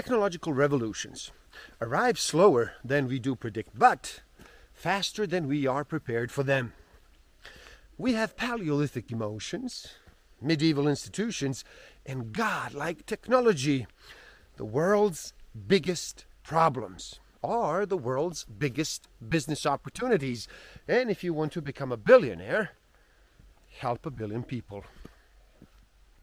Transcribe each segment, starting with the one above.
technological revolutions arrive slower than we do predict, but faster than we are prepared for them. We have Paleolithic emotions, medieval institutions, and God-like technology. The world's biggest problems are the world's biggest business opportunities. And if you want to become a billionaire, help a billion people.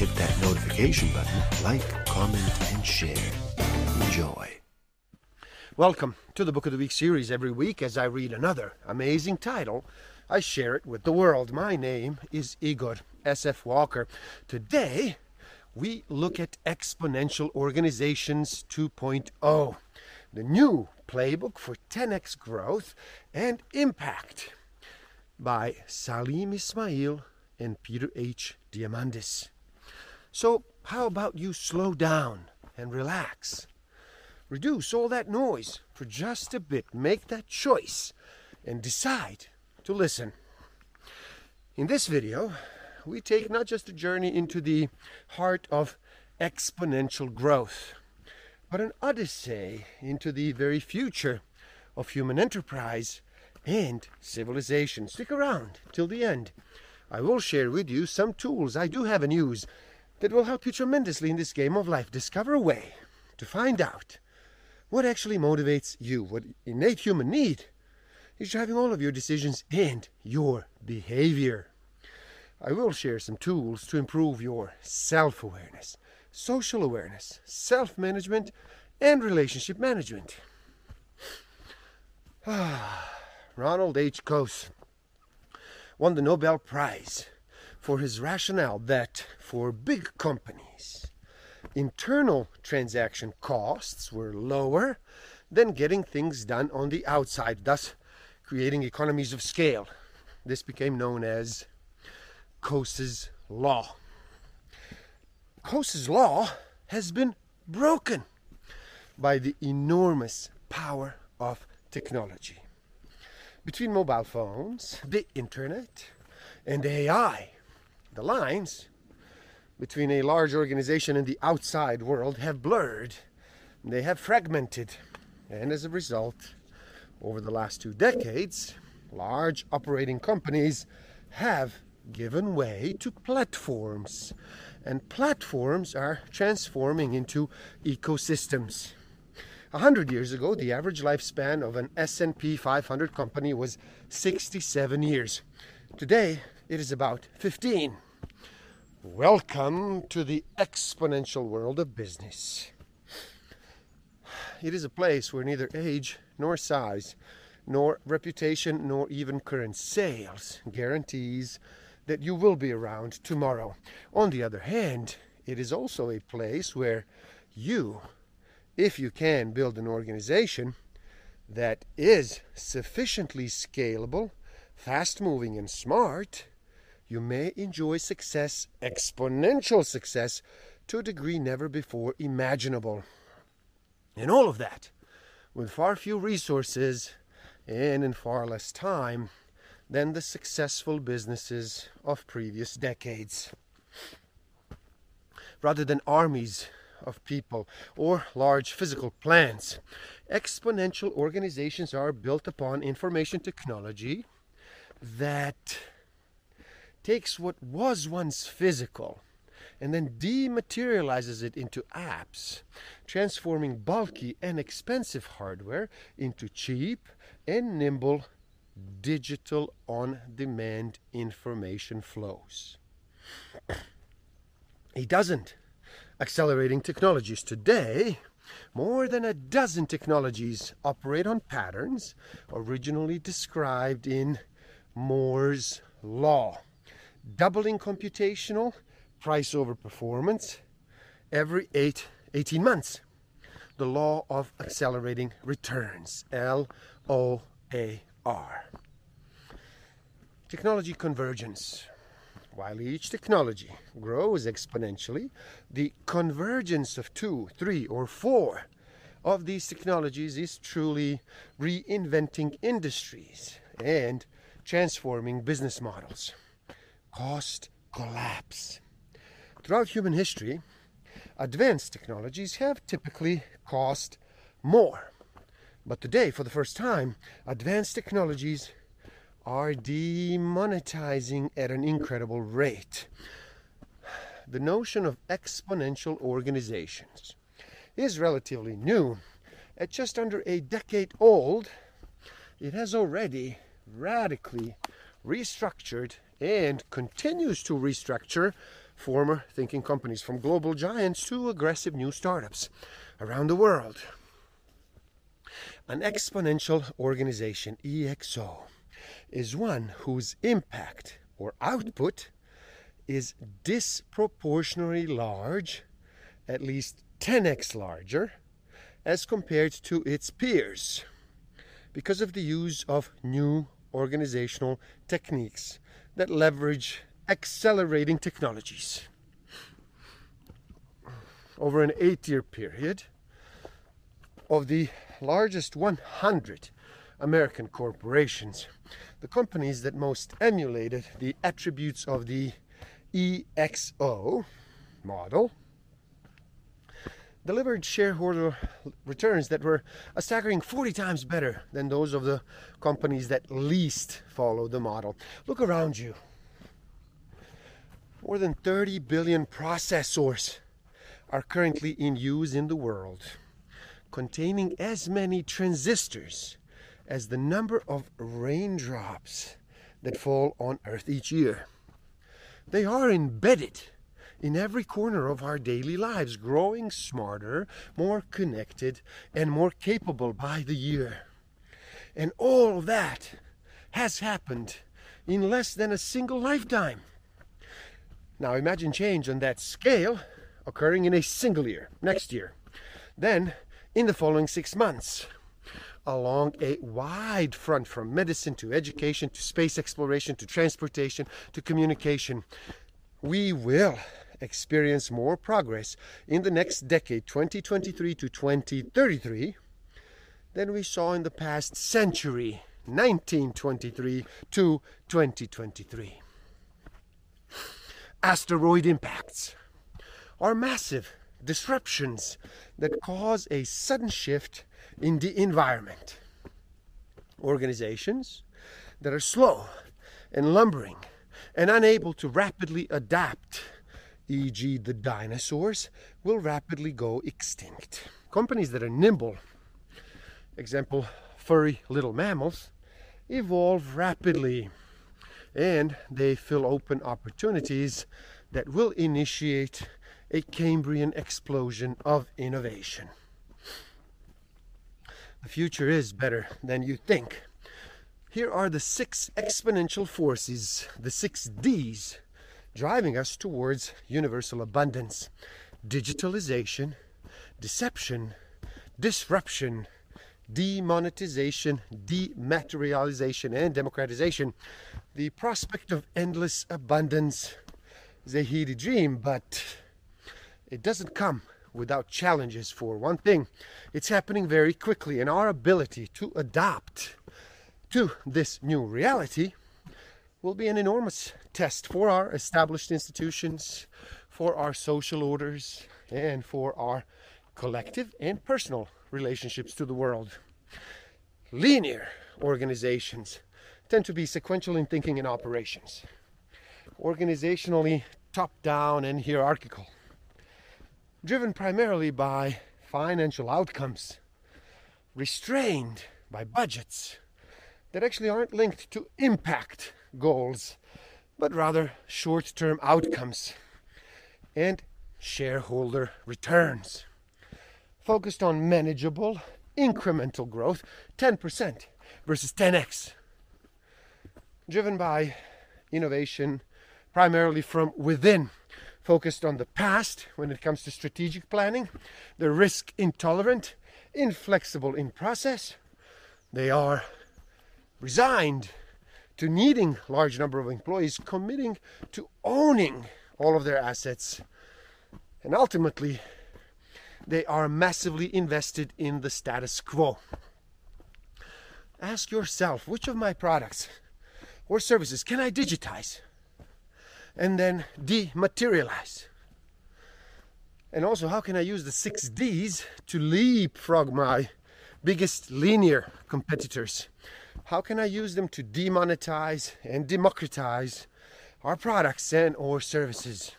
hit that notification button, like, comment, and share. Enjoy. Welcome to the Book of the Week series. Every week, as I read another amazing title, I share it with the world. My name is Igor S.F. Walker. Today, we look at Exponential Organizations 2.0, the new playbook for 10x growth and impact by Salim Ismail and Peter H. Diamandis. So, how about you slow down and relax? Reduce all that noise for just a bit. Make that choice and decide to listen. In this video, we take not just a journey into the heart of exponential growth, but an odyssey into the very future of human enterprise and civilization. Stick around till the end. I will share with you some tools I do have in use that will help you tremendously in this game of life. Discover a way to find out what actually motivates you, what innate human need is driving all of your decisions and your behavior. I will share some tools to improve your self awareness, social awareness, self management, and relationship management. Ronald H. Coase won the Nobel Prize for his rationale that for big companies, internal transaction costs were lower than getting things done on the outside, thus creating economies of scale. This became known as Coase's Law. Coase's Law has been broken by the enormous power of technology. Between mobile phones, the internet, and AI, the lines between a large organization and the outside world have blurred, they have fragmented, and as a result, over the last two decades, large operating companies have given way to platforms, and platforms are transforming into ecosystems. A hundred years ago, the average lifespan of an S&P 500 company was 67 years. Today, it is about 15. Welcome to the exponential world of business. It is a place where neither age nor size, nor reputation, nor even current sales guarantees that you will be around tomorrow. On the other hand, it is also a place where you if you can build an organization that is sufficiently scalable, fast moving, and smart, you may enjoy success, exponential success, to a degree never before imaginable. And all of that with far few resources and in far less time than the successful businesses of previous decades. Rather than armies of people or large physical plants. Exponential organizations are built upon information technology that takes what was once physical and then dematerializes it into apps, transforming bulky and expensive hardware into cheap and nimble digital on demand information flows. He doesn't accelerating technologies. Today, more than a dozen technologies operate on patterns originally described in Moore's Law, doubling computational price over performance every eight, 18 months. the law of accelerating returns, L O A R. Technology convergence. While each technology grows exponentially, the convergence of two, three, or four of these technologies is truly reinventing industries and transforming business models. Cost collapse. Throughout human history, advanced technologies have typically cost more. But today, for the first time, advanced technologies are demonetizing at an incredible rate. The notion of exponential organizations is relatively new. At just under a decade old, it has already radically restructured and continues to restructure former thinking companies from global giants to aggressive new startups around the world. An exponential organization, EXO, is one whose impact or output is disproportionately large, at least 10x larger, as compared to its peers, because of the use of new organizational techniques that leverage accelerating technologies. Over an eight year period, of the largest 100 American corporations, the companies that most emulated the attributes of the EXO model delivered shareholder returns that were a staggering 40 times better than those of the companies that least followed the model. Look around you. More than 30 billion processors are currently in use in the world, containing as many transistors as the number of raindrops that fall on Earth each year. They are embedded in every corner of our daily lives, growing smarter, more connected, and more capable by the year. And all that has happened in less than a single lifetime. Now imagine change on that scale occurring in a single year, next year. Then, in the following six months, along a wide front from medicine to education to space exploration to transportation to communication, we will experience more progress in the next decade, 2023 to 2033, than we saw in the past century, 1923 to 2023. Asteroid impacts are massive disruptions that cause a sudden shift in the environment. Organizations that are slow and lumbering and unable to rapidly adapt, e.g., the dinosaurs, will rapidly go extinct. Companies that are nimble, example, furry little mammals, evolve rapidly and they fill open opportunities that will initiate a Cambrian explosion of innovation. The future is better than you think. Here are the six exponential forces, the six D's, driving us towards universal abundance digitalization, deception, disruption, demonetization, dematerialization, and democratization. The prospect of endless abundance is a heady dream, but it doesn't come without challenges for one thing. It's happening very quickly, and our ability to adapt to this new reality will be an enormous test for our established institutions, for our social orders, and for our collective and personal relationships to the world. Linear organizations tend to be sequential in thinking and operations, organizationally top down and hierarchical driven primarily by financial outcomes, restrained by budgets that actually aren't linked to impact goals, but rather short term outcomes and shareholder returns. Focused on manageable, incremental growth, 10% versus 10x. Driven by innovation primarily from within focused on the past when it comes to strategic planning. They're risk intolerant, inflexible in process. They are resigned to needing large number of employees, committing to owning all of their assets, and ultimately they are massively invested in the status quo. Ask yourself which of my products or services can I digitize and then dematerialize? And also, how can I use the six Ds to leapfrog my biggest linear competitors? How can I use them to demonetize and democratize our products and or services?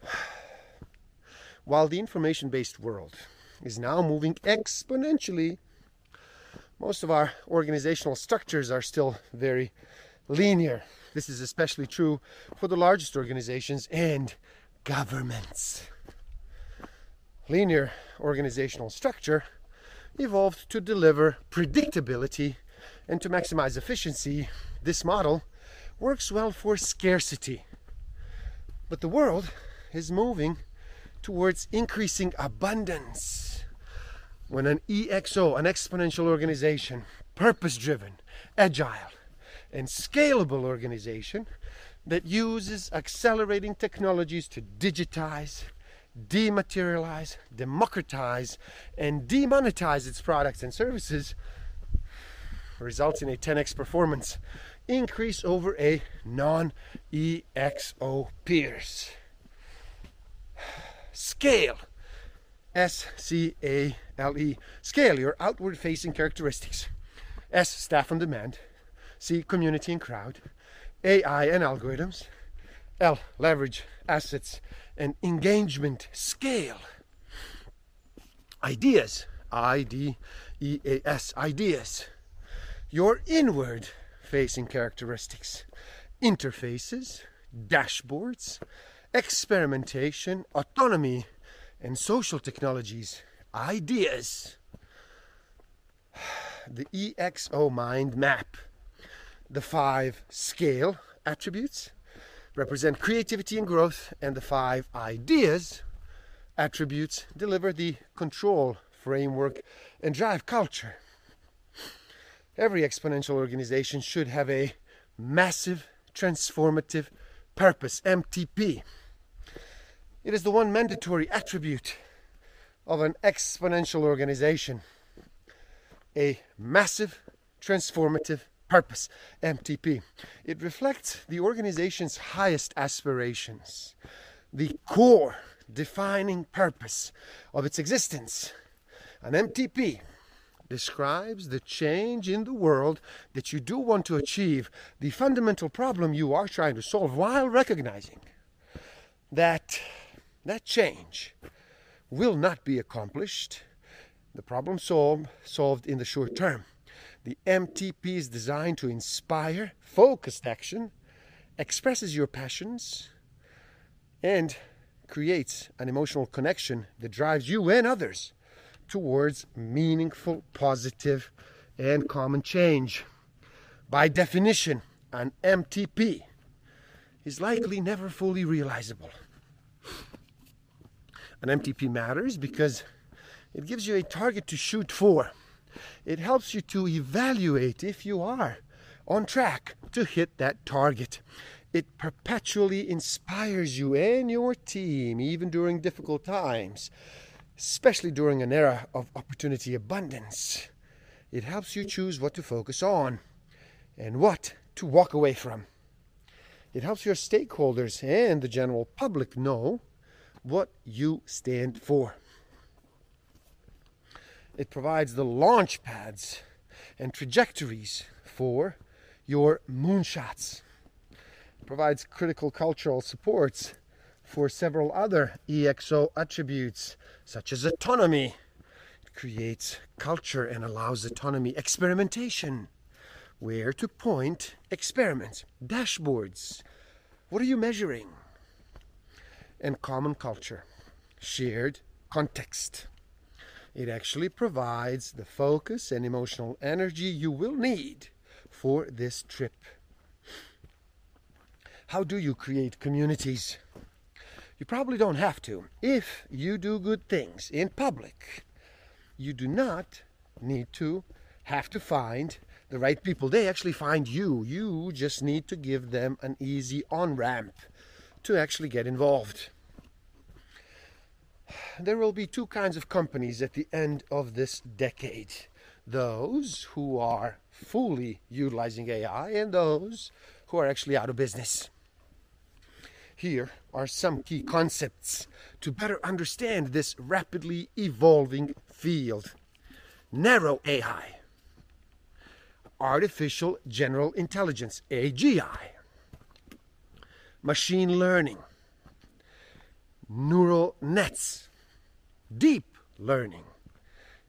While the information-based world is now moving exponentially, most of our organizational structures are still very linear. This is especially true for the largest organizations and governments. Linear organizational structure evolved to deliver predictability and to maximize efficiency. This model works well for scarcity. But the world is moving towards increasing abundance. When an EXO, an exponential organization, purpose driven, agile, and scalable organization that uses accelerating technologies to digitize, dematerialize, democratize, and demonetize its products and services results in a 10x performance increase over a non EXO peers. Scale. S C A L E. Scale your outward facing characteristics. S staff on demand. C community and crowd. AI and algorithms. L leverage assets and engagement scale. Ideas. I D E A S. Ideas. Your inward facing characteristics. Interfaces. Dashboards. Experimentation. Autonomy. And social technologies. Ideas. The EXO mind map. The five scale attributes represent creativity and growth, and the five ideas attributes deliver the control framework and drive culture. Every exponential organization should have a massive transformative purpose, MTP. It is the one mandatory attribute of an exponential organization. A massive transformative purpose, MTP. It reflects the organization's highest aspirations, the core defining purpose of its existence. An MTP describes the change in the world that you do want to achieve, the fundamental problem you are trying to solve while recognizing that that change will not be accomplished, the problem solved, solved in the short term the MTP is designed to inspire focused action, expresses your passions, and creates an emotional connection that drives you and others towards meaningful, positive, and common change. By definition, an MTP is likely never fully realizable. An MTP matters because it gives you a target to shoot for it helps you to evaluate if you are on track to hit that target. It perpetually inspires you and your team, even during difficult times, especially during an era of opportunity abundance. It helps you choose what to focus on and what to walk away from. It helps your stakeholders and the general public know what you stand for. It provides the launch pads and trajectories for your moonshots. It provides critical cultural supports for several other EXO attributes, such as autonomy. It creates culture and allows autonomy experimentation. Where to point experiments, dashboards. What are you measuring? And common culture, shared context. It actually provides the focus and emotional energy you will need for this trip. How do you create communities? You probably don't have to. If you do good things in public, you do not need to have to find the right people. They actually find you. You just need to give them an easy on ramp to actually get involved. There will be two kinds of companies at the end of this decade those who are fully utilizing AI and those who are actually out of business. Here are some key concepts to better understand this rapidly evolving field. Narrow AI, Artificial General Intelligence, AGI, Machine Learning, Neural Nets, Deep Learning,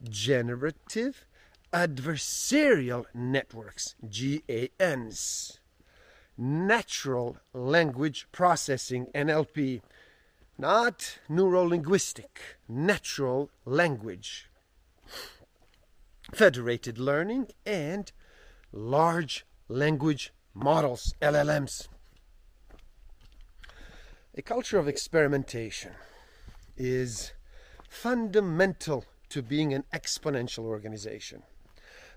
Generative Adversarial Networks, GANs, Natural Language Processing, NLP, not neurolinguistic, natural language, federated learning, and large language models, LLMs. A culture of experimentation is fundamental to being an exponential organization.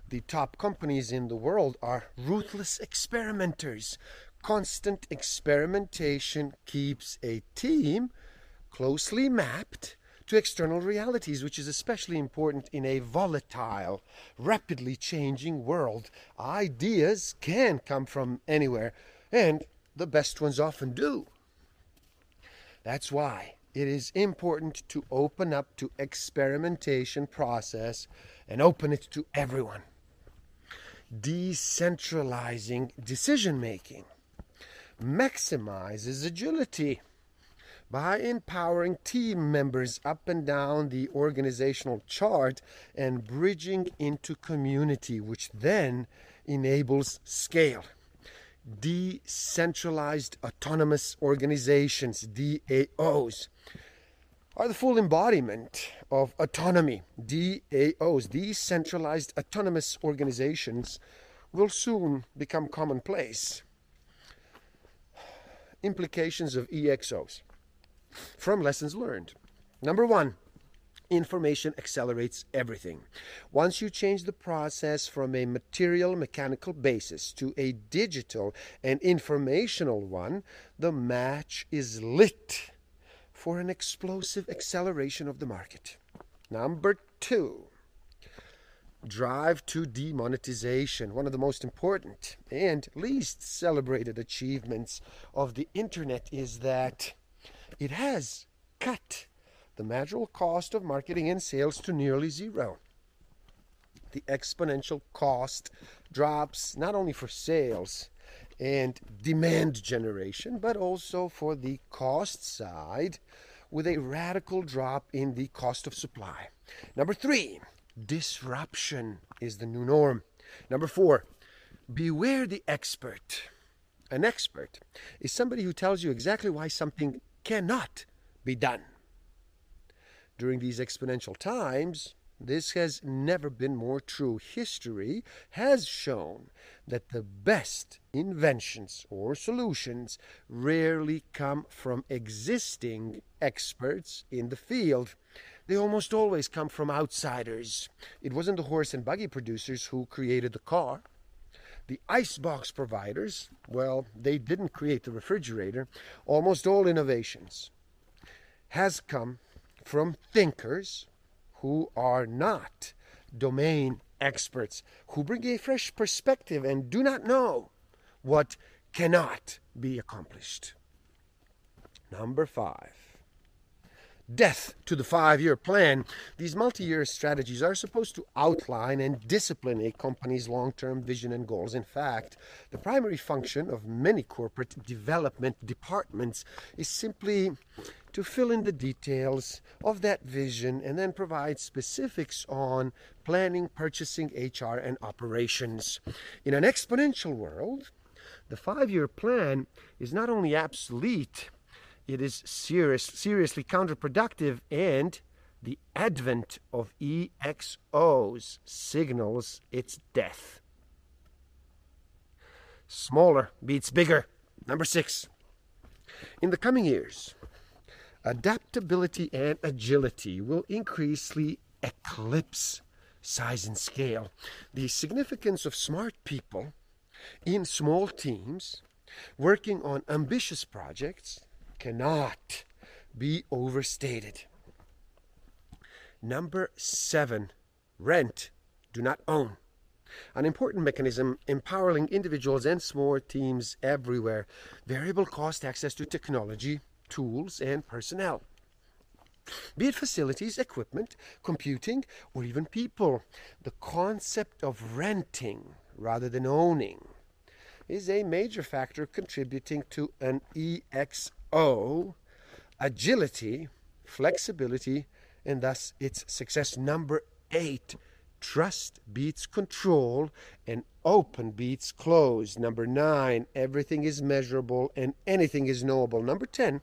The top companies in the world are ruthless experimenters. Constant experimentation keeps a team closely mapped to external realities, which is especially important in a volatile, rapidly changing world. Ideas can come from anywhere, and the best ones often do. That's why it is important to open up to experimentation process and open it to everyone. Decentralizing decision making maximizes agility by empowering team members up and down the organizational chart and bridging into community, which then enables scale. Decentralized autonomous organizations, DAOs, are the full embodiment of autonomy. DAOs, decentralized autonomous organizations, will soon become commonplace. Implications of EXOs from lessons learned. Number one, information accelerates everything. Once you change the process from a material mechanical basis to a digital and informational one, the match is lit for an explosive acceleration of the market. Number two, drive to demonetization, one of the most important and least celebrated achievements of the internet is that it has cut the marginal cost of marketing and sales to nearly zero. The exponential cost drops not only for sales and demand generation, but also for the cost side with a radical drop in the cost of supply. Number three, disruption is the new norm. Number four, beware the expert. An expert is somebody who tells you exactly why something cannot be done. During these exponential times, this has never been more true. History has shown that the best inventions or solutions rarely come from existing experts in the field. They almost always come from outsiders. It wasn't the horse and buggy producers who created the car. The icebox providers, well, they didn't create the refrigerator. Almost all innovations has come from thinkers who are not domain experts, who bring a fresh perspective and do not know what cannot be accomplished. Number five death to the five year plan. These multi year strategies are supposed to outline and discipline a company's long term vision and goals. In fact, the primary function of many corporate development departments is simply to fill in the details of that vision and then provide specifics on planning, purchasing, HR, and operations. In an exponential world, the five year plan is not only obsolete it is serious, seriously counterproductive, and the advent of EXOs signals its death. Smaller beats bigger. Number six, in the coming years, adaptability and agility will increasingly eclipse size and scale. The significance of smart people in small teams working on ambitious projects cannot be overstated. Number seven, rent, do not own. An important mechanism empowering individuals and small teams everywhere. Variable cost access to technology, tools, and personnel. Be it facilities, equipment, computing, or even people. The concept of renting rather than owning is a major factor contributing to an EXO agility, flexibility, and thus its success. Number eight, trust beats control and open beats close. Number nine, everything is measurable and anything is knowable. Number 10,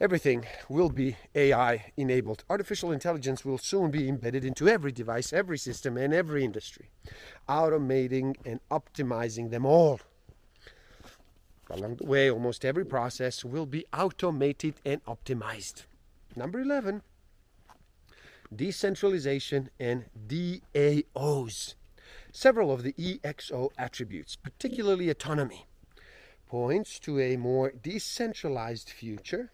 everything will be AI enabled. Artificial intelligence will soon be embedded into every device, every system, and every industry, automating and optimizing them all. Along the way, almost every process will be automated and optimized. Number 11, decentralization and DAOs. Several of the EXO attributes, particularly autonomy, points to a more decentralized future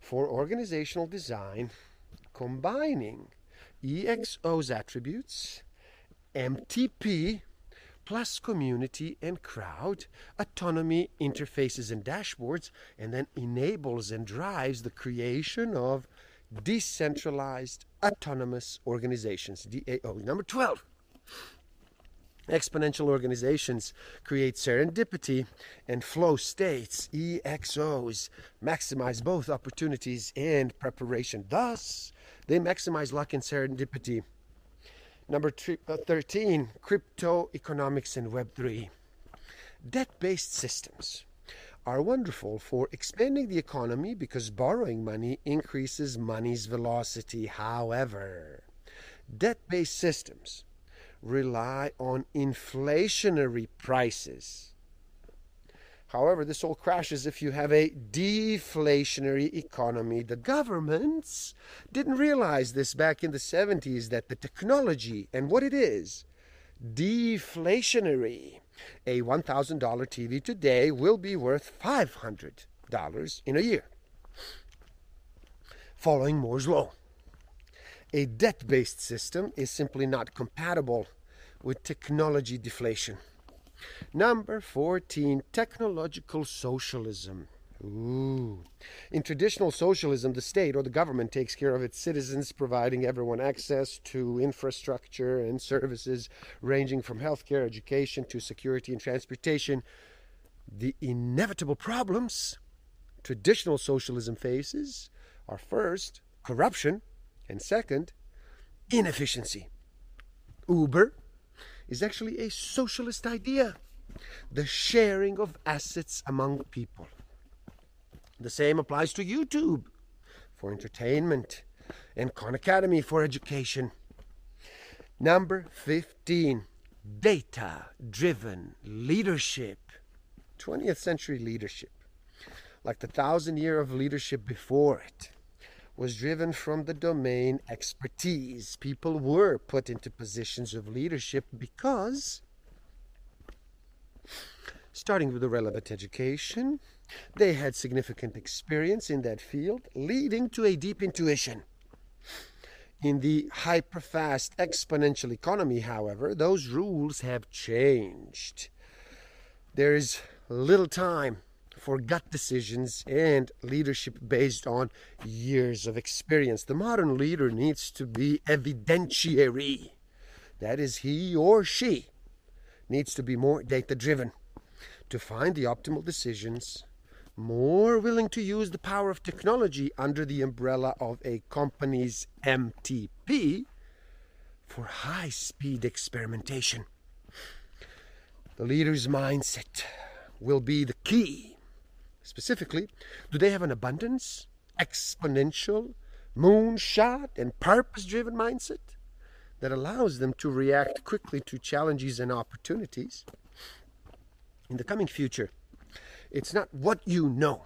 for organizational design combining EXO's attributes, MTP, plus community and crowd, autonomy, interfaces, and dashboards, and then enables and drives the creation of decentralized autonomous organizations, DAO. Number 12. Exponential organizations create serendipity and flow states, EXOs, maximize both opportunities and preparation. Thus, they maximize luck and serendipity. Number uh, 13, crypto economics and Web3. Debt based systems are wonderful for expanding the economy because borrowing money increases money's velocity. However, debt based systems rely on inflationary prices. However, this all crashes if you have a deflationary economy. The governments didn't realize this back in the 70s that the technology and what it is deflationary. A $1,000 TV today will be worth $500 in a year. Following Moore's Law. A debt based system is simply not compatible with technology deflation. Number 14, technological socialism. Ooh. In traditional socialism, the state or the government takes care of its citizens, providing everyone access to infrastructure and services ranging from healthcare, education to security and transportation. The inevitable problems traditional socialism faces are first, corruption, and second, inefficiency. Uber is actually a socialist idea the sharing of assets among people. The same applies to YouTube for entertainment and Khan Academy for education. Number 15 data driven leadership. 20th century leadership, like the thousand year of leadership before it was driven from the domain expertise. People were put into positions of leadership because, starting with the relevant education, they had significant experience in that field, leading to a deep intuition. In the hyperfast exponential economy, however, those rules have changed. There is little time for gut decisions and leadership based on years of experience. The modern leader needs to be evidentiary. That is, he or she needs to be more data driven to find the optimal decisions, more willing to use the power of technology under the umbrella of a company's MTP for high speed experimentation. The leader's mindset will be the key Specifically, do they have an abundance, exponential, moonshot, and purpose driven mindset that allows them to react quickly to challenges and opportunities? In the coming future, It's not what you know,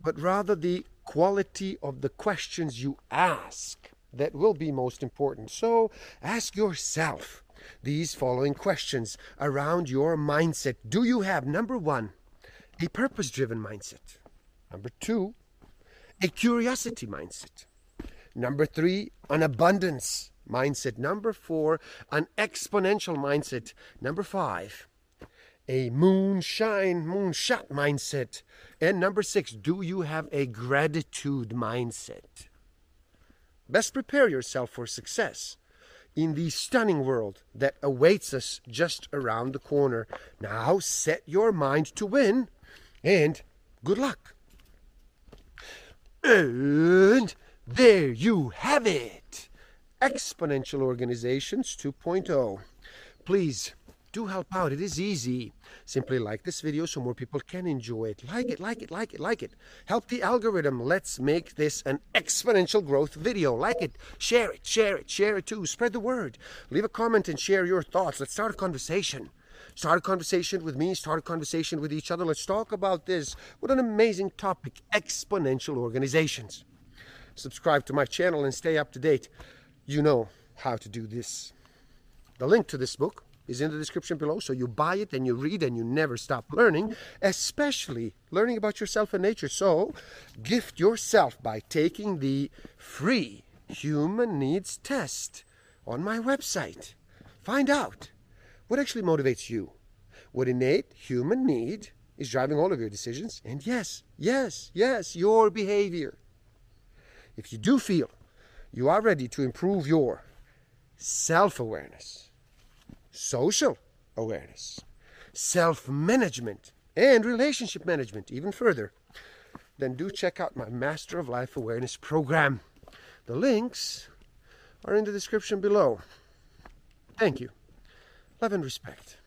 but rather the quality of the questions you ask that will be most important. So ask yourself these following questions around your mindset. Do you have, number one, a purpose driven mindset? Number two, a curiosity mindset. Number three, an abundance mindset. Number four, an exponential mindset. Number five, a moonshine, moonshot mindset. And number six, do you have a gratitude mindset? Best prepare yourself for success in the stunning world that awaits us just around the corner. Now set your mind to win and good luck. And there you have it Exponential Organizations 2.0. Please do help out. It is easy. Simply like this video so more people can enjoy it. Like it, like it, like it, like it. Help the algorithm. Let's make this an exponential growth video. Like it, share it, share it, share it too. Spread the word. Leave a comment and share your thoughts. Let's start a conversation. Start a conversation with me, start a conversation with each other. Let's talk about this. What an amazing topic exponential organizations. Subscribe to my channel and stay up to date. You know how to do this. The link to this book is in the description below. So you buy it and you read and you never stop learning, especially learning about yourself and nature. So gift yourself by taking the free human needs test on my website. Find out what actually motivates you. What innate human need is driving all of your decisions. And yes, yes, yes, your behavior. If you do feel you are ready to improve your self awareness, social awareness, self management, and relationship management even further, then do check out my Master of Life Awareness program. The links are in the description below. Thank you. Love and respect.